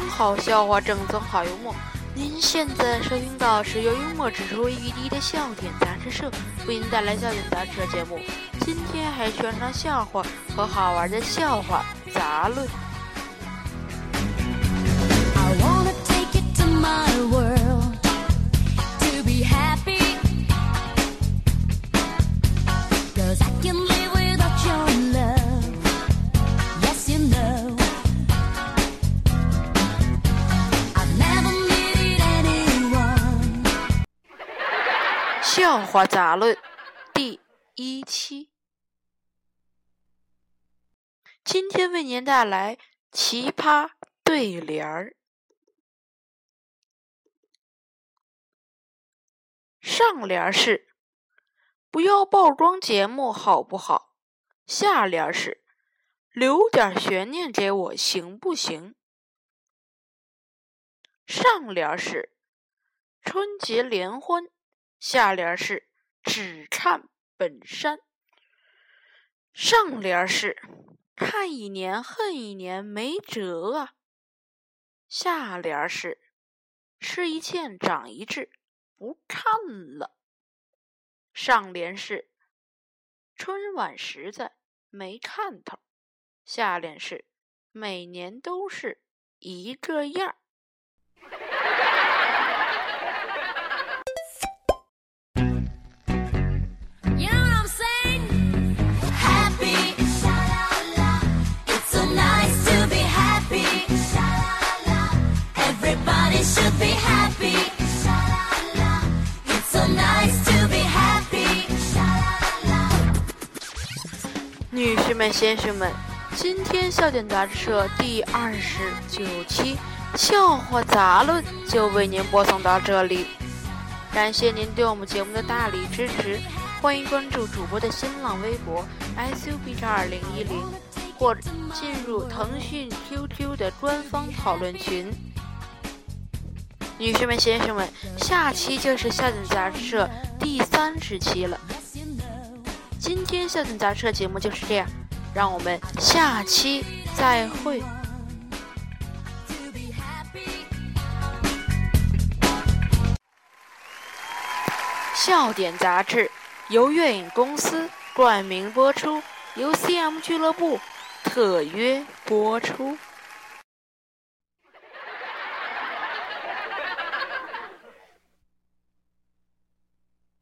好笑话，正宗好幽默。您现在收听到是由幽默指数为低的笑点杂志社为您带来笑点杂志的节目。今天还宣传笑话和好玩的笑话杂论。笑话杂论第一期，今天为您带来奇葩对联儿。上联是“不要曝光节目好不好”，下联是“留点悬念给我行不行”。上联是“春节联欢”。下联是只看本山，上联是看一年恨一年没辙啊。下联是吃一堑长一智，不看了。上联是春晚实在没看头，下联是每年都是一个样儿女士们、先生们，今天笑点杂志社第二十九期笑话杂论就为您播送到这里，感谢您对我们节目的大力支持，欢迎关注主播的新浪微博 s u b 二零一零，或进入腾讯 QQ 的官方讨论群。女士们、先生们，下期就是笑点杂志社第三十期了。今天笑点杂志的节目就是这样，让我们下期再会。笑点杂志由月影公司冠名播出，由 CM 俱乐部特约播出。